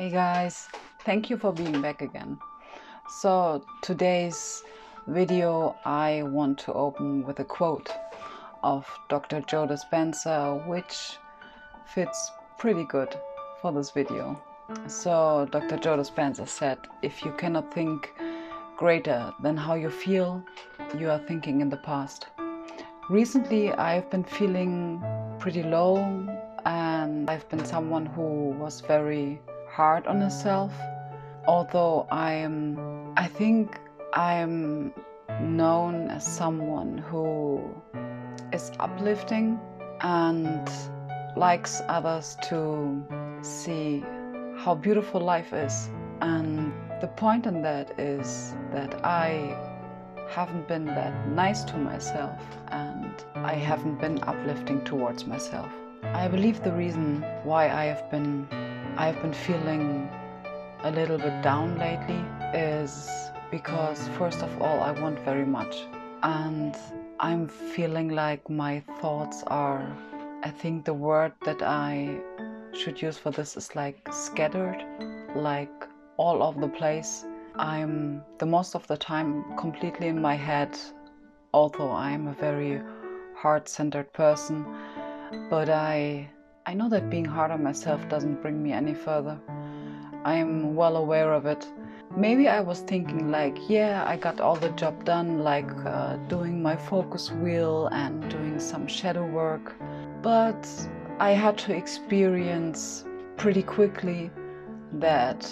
Hey guys, thank you for being back again. So, today's video I want to open with a quote of Dr. Joe Dispenza, which fits pretty good for this video. So, Dr. Joe Dispenza said, If you cannot think greater than how you feel, you are thinking in the past. Recently, I've been feeling pretty low, and I've been someone who was very hard on herself. Although I am, I think I am known as someone who is uplifting and likes others to see how beautiful life is. And the point in that is that I haven't been that nice to myself and I haven't been uplifting towards myself. I believe the reason why I have been I've been feeling a little bit down lately is because first of all I want very much. And I'm feeling like my thoughts are I think the word that I should use for this is like scattered like all over the place. I'm the most of the time completely in my head although I'm a very heart-centered person but I I know that being hard on myself doesn't bring me any further. I'm well aware of it. Maybe I was thinking, like, yeah, I got all the job done, like uh, doing my focus wheel and doing some shadow work. But I had to experience pretty quickly that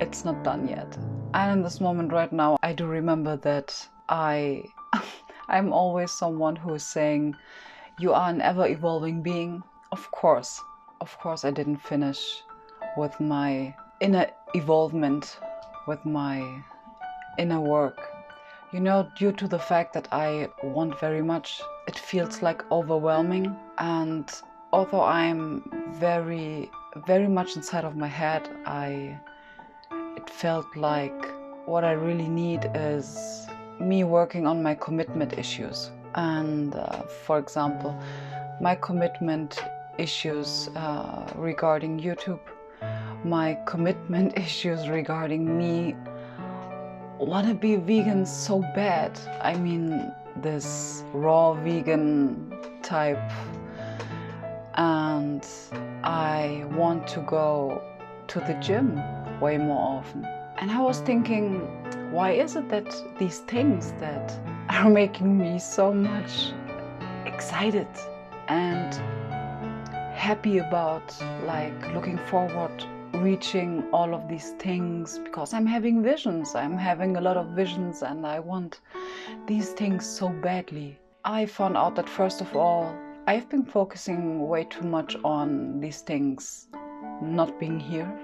it's not done yet. And in this moment right now, I do remember that I. I'm always someone who is saying, You are an ever evolving being of course, of course, I didn't finish with my inner evolvement, with my inner work. You know, due to the fact that I want very much, it feels like overwhelming. And although I'm very, very much inside of my head, I, it felt like what I really need is me working on my commitment issues. And uh, for example, my commitment issues uh, regarding YouTube, my commitment issues regarding me want to be vegan so bad. I mean, this raw vegan type, and I want to go to the gym way more often. And I was thinking, why is it that these things that are making me so much excited and happy about like looking forward reaching all of these things because I'm having visions. I'm having a lot of visions and I want these things so badly. I found out that first of all, I've been focusing way too much on these things not being here.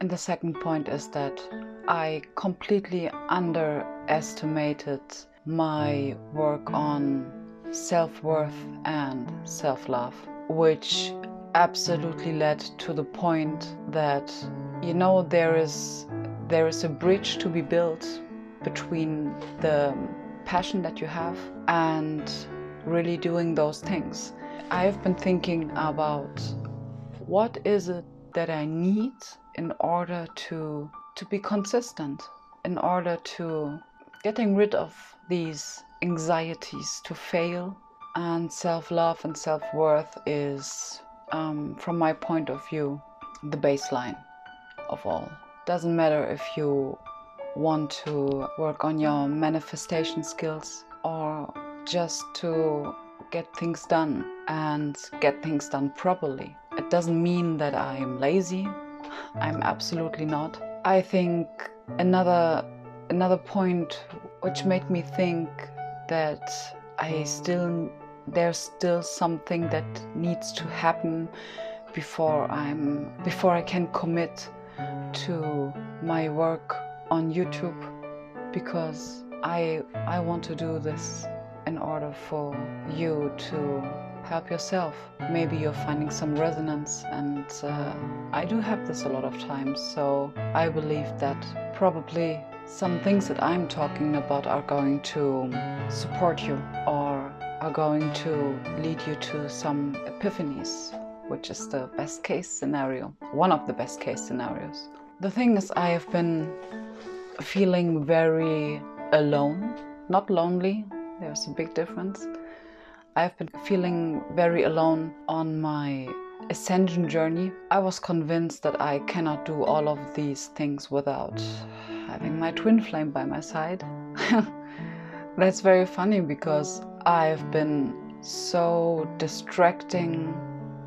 And the second point is that I completely underestimated my work on self worth and self love, which absolutely led to the point that you know there is there is a bridge to be built between the passion that you have and really doing those things. I have been thinking about what is it that I need in order to to be consistent, in order to getting rid of these anxieties to fail and self-love and self-worth is um, from my point of view, the baseline of all. Doesn't matter if you want to work on your manifestation skills or just to get things done and get things done properly. It doesn't mean that I'm lazy. I'm absolutely not. I think another another point which made me think that I still there's still something that needs to happen before I'm before I can commit to my work on YouTube because I I want to do this in order for you to help yourself. Maybe you're finding some resonance, and uh, I do have this a lot of times. So I believe that probably some things that I'm talking about are going to support you or are going to lead you to some epiphanies which is the best case scenario, one of the best case scenarios. The thing is, I have been feeling very alone, not lonely, there's a big difference. I've been feeling very alone on my ascension journey. I was convinced that I cannot do all of these things without having my twin flame by my side. That's very funny because I've been so distracting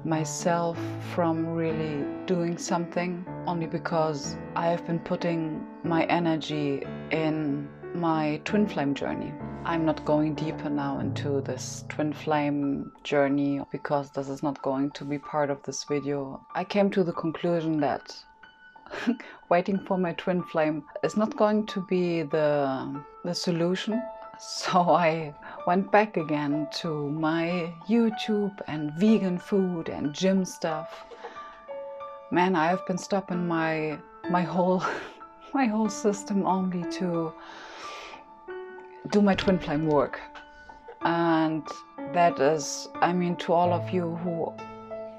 myself from really doing something only because I've been putting my energy in my twin flame journey. I'm not going deeper now into this twin flame journey because this is not going to be part of this video. I came to the conclusion that waiting for my twin flame is not going to be the, the solution. So I went back again to my YouTube and vegan food and gym stuff. Man, I've been stopping my my whole my whole system only to do my twin flame work. And that is, I mean, to all of you who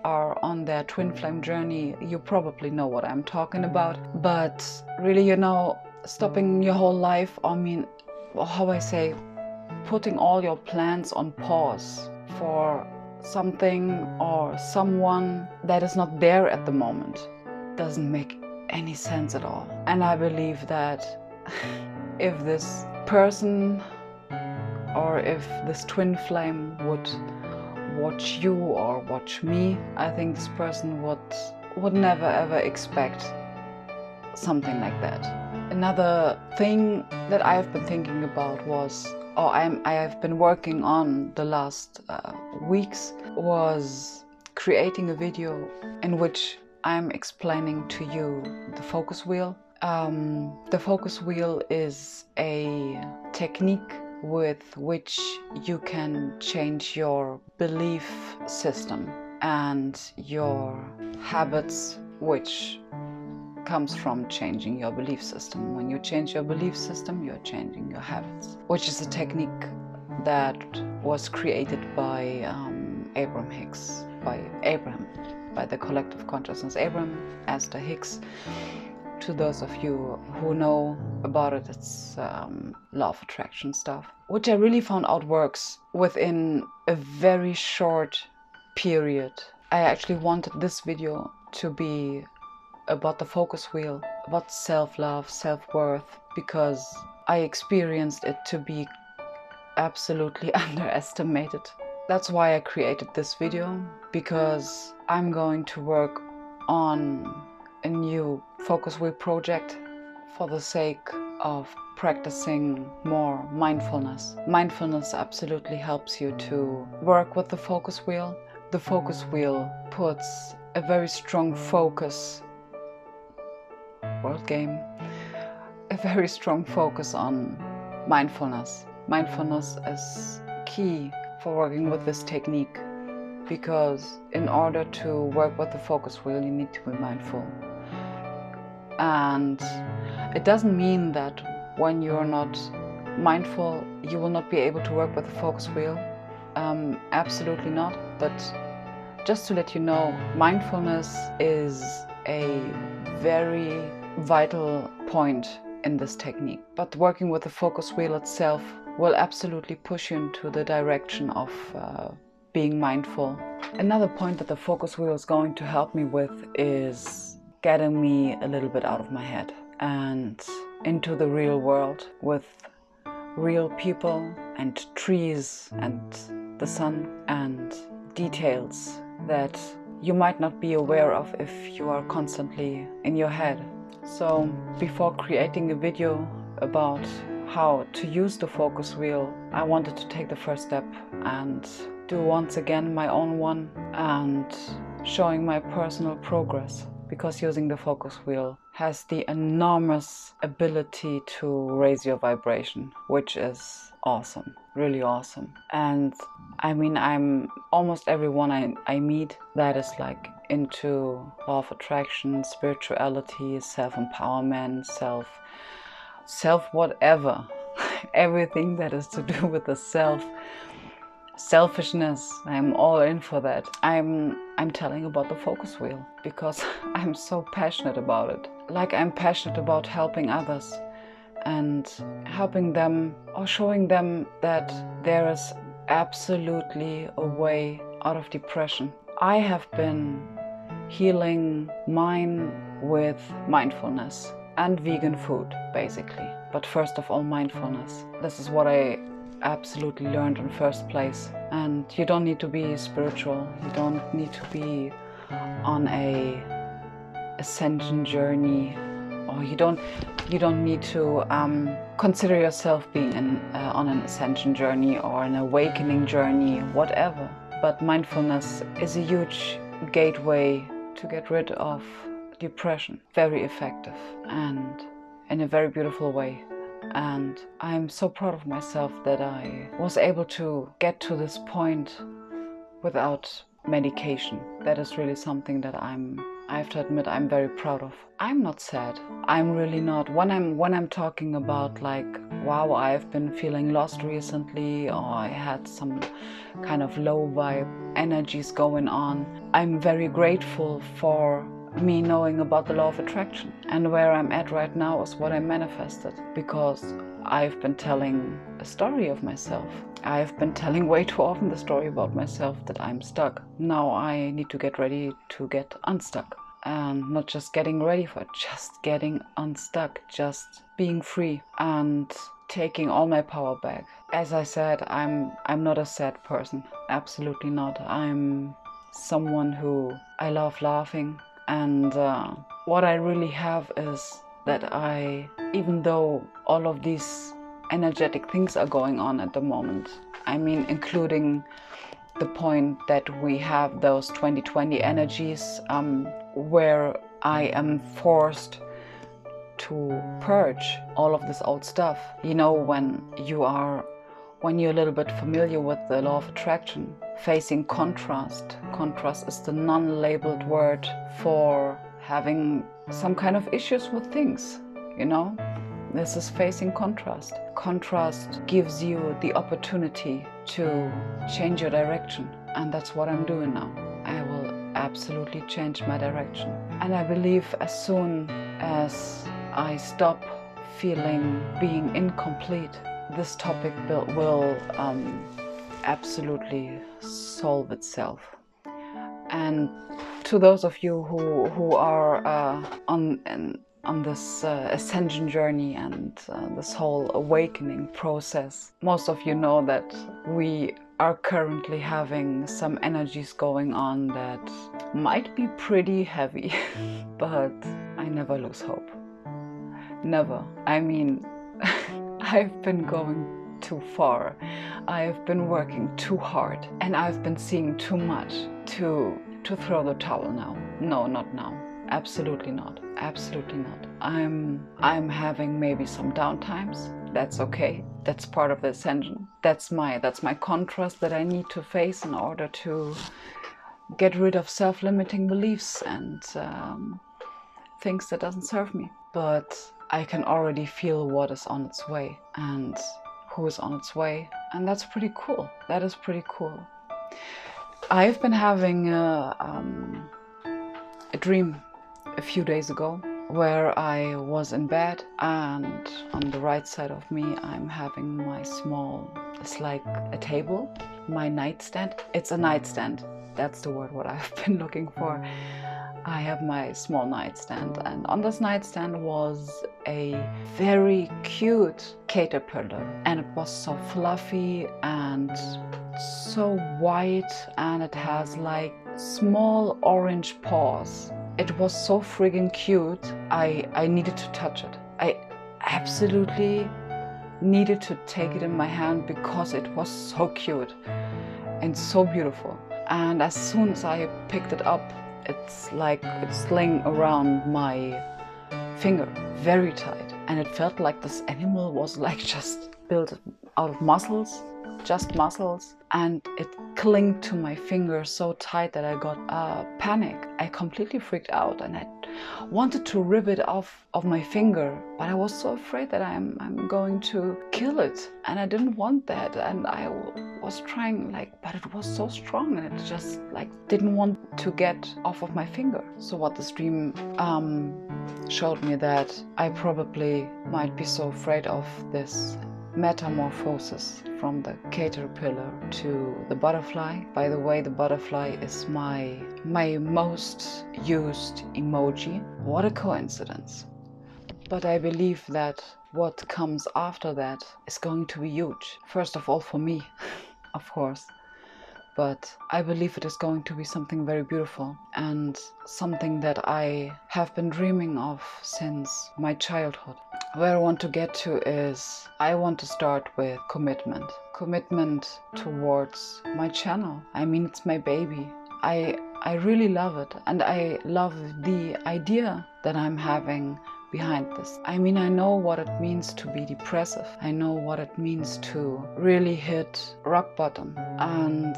are on their twin flame journey, you probably know what I'm talking about. But really, you know, stopping your whole life, I mean, how I say, putting all your plans on pause for something or someone that is not there at the moment doesn't make any sense at all. And I believe that if this person or if this twin flame would watch you or watch me, I think this person would would never ever expect something like that. Another thing that I have been thinking about was, or I'm, I have been working on the last uh, weeks, was creating a video in which I'm explaining to you the focus wheel. Um, the focus wheel is a technique with which you can change your belief system and your habits, which comes from changing your belief system. When you change your belief system, you're changing your habits, which is a technique that was created by um, Abraham Hicks, by Abraham, by the collective consciousness Abraham, Esther Hicks to those of you who know about it, it's um, law of attraction stuff, which I really found out works within a very short period. I actually wanted this video to be about the focus wheel, about self love, self worth, because I experienced it to be absolutely underestimated. That's why I created this video, because I'm going to work on a new focus wheel project for the sake of practicing more mindfulness. Mindfulness absolutely helps you to work with the focus wheel. The focus wheel puts a very strong focus, world game, a very strong focus on mindfulness. Mindfulness is key for working with this technique because in order to work with the focus wheel, you need to be mindful. And it doesn't mean that when you're not mindful, you will not be able to work with the focus wheel. Um, absolutely not. But just to let you know, mindfulness is a very vital point in this technique. But working with the focus wheel itself will absolutely push you into the direction of uh, being mindful. Another point that the focus wheel is going to help me with is getting me a little bit out of my head and into the real world with real people and trees and the sun and details that you might not be aware of if you are constantly in your head. So, before creating a video about how to use the focus wheel, I wanted to take the first step and do once again my own one and showing my personal progress because using the focus wheel has the enormous ability to raise your vibration, which is awesome, really awesome. And I mean, I'm almost everyone I, I meet that is like into law of attraction, spirituality, self empowerment, self, self whatever, everything that is to do with the self. selfishness. I'm all in for that. I'm I'm telling about the focus wheel because I'm so passionate about it. Like I'm passionate about helping others and helping them or showing them that there is absolutely a way out of depression. I have been healing mine with mindfulness and vegan food, basically. But first of all, mindfulness. This is what I absolutely learned in first place. And you don't need to be spiritual. You don't need to be on a ascension journey or you don't you don't need to um, consider yourself being in, uh, on an ascension journey or an awakening journey whatever but mindfulness is a huge gateway to get rid of depression. Very effective and in a very beautiful way. And i'm so proud of myself that i was able to get to this point without medication. That is really something that i'm I have to admit I'm very proud of. I'm not sad. I'm really not. When I'm when I'm talking about like wow, I've been feeling lost recently or I had some kind of low vibe energies going on, I'm very grateful for me knowing about the law of attraction. And where I'm at right now is what I manifested because I've been telling a story of myself. I've been telling way too often the story about myself that I'm stuck. Now I need to get ready to get unstuck. And not just getting ready for it, just getting unstuck, just being free and taking all my power back. As I said, I'm I'm not a sad person. Absolutely not. I'm someone who I love laughing and uh, what I really have is that I even though all of these energetic things are going on at the moment. I mean, including the point that we have those 2020 energies um, where I am forced to purge all of this old stuff. You know, when you are when you're a little bit familiar with the law of attraction, facing contrast. Contrast is the non labeled word for having some kind of issues with things, you know? This is facing contrast. Contrast gives you the opportunity to change your direction, and that's what I'm doing now. I will absolutely change my direction. And I believe as soon as I stop feeling being incomplete, this topic will, will um, absolutely solve itself. And to those of you who, who are uh, on, on this uh, ascension journey and uh, this whole awakening process. Most of you know that we are currently having some energies going on that might be pretty heavy, but I never lose hope. Never. I mean, I've been going too far. I've been working too hard and I've been seeing too much to to throw the towel now. No, not now. Absolutely not. Absolutely not. I'm I'm having maybe some downtimes. That's okay. That's part of the ascension. That's my that's my contrast that I need to face in order to get rid of self-limiting beliefs and um, things that doesn't serve me. But I can already feel what is on its way and who is on its way, and that's pretty cool. That is pretty cool. I've been having a, um, a dream a few days ago where I was in bed and on the right side of me I'm having my small it's like a table my nightstand it's a nightstand that's the word what I've been looking for I have my small nightstand and on this nightstand was a very cute caterpillar and it was so fluffy and so white and it has like small orange paws it was so friggin' cute. I, I needed to touch it. I absolutely needed to take it in my hand because it was so cute and so beautiful. And as soon as I picked it up, it's like it's sling around my finger very tight. And it felt like this animal was like just built out of muscles just muscles, and it clinged to my finger so tight that I got a panic. I completely freaked out and I wanted to rip it off of my finger, but I was so afraid that I'm I'm going to kill it, and I didn't want that, and I was trying like, but it was so strong, and it just like didn't want to get off of my finger. So what the stream um, showed me that I probably might be so afraid of this metamorphosis from the caterpillar to the butterfly. By the way, the butterfly is my my most used emoji. What a coincidence. But I believe that what comes after that is going to be huge. First of all for me, of course. But I believe it is going to be something very beautiful and something that I have been dreaming of since my childhood. Where I want to get to is I want to start with commitment. Commitment towards my channel. I mean, it's my baby. I I really love it and I love the idea that I'm having behind this. I mean, I know what it means to be depressive. I know what it means to really hit rock bottom and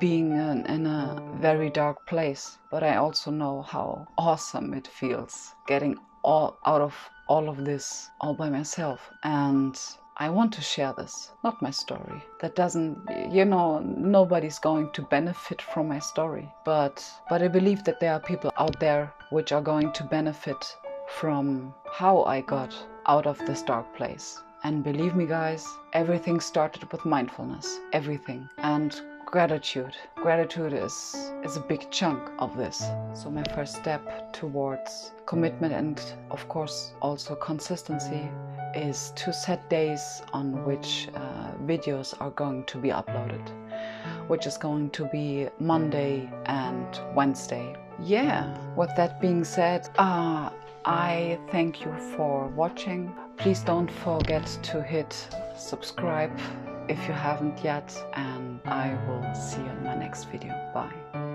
being in, in, a very dark place. But I also know how awesome it feels getting all out of all of this all by myself. And I want to share this, not my story. That doesn't, you know, nobody's going to benefit from my story. But, but I believe that there are people out there which are going to benefit from how I got out of this dark place. And believe me, guys, everything started with mindfulness. Everything. And gratitude. Gratitude is, is a big chunk of this. So, my first step towards commitment and, of course, also consistency is to set days on which uh, videos are going to be uploaded, which is going to be Monday and Wednesday. Yeah, with that being said, uh, I thank you for watching. Please don't forget to hit subscribe if you haven't yet and I will see you in my next video. Bye.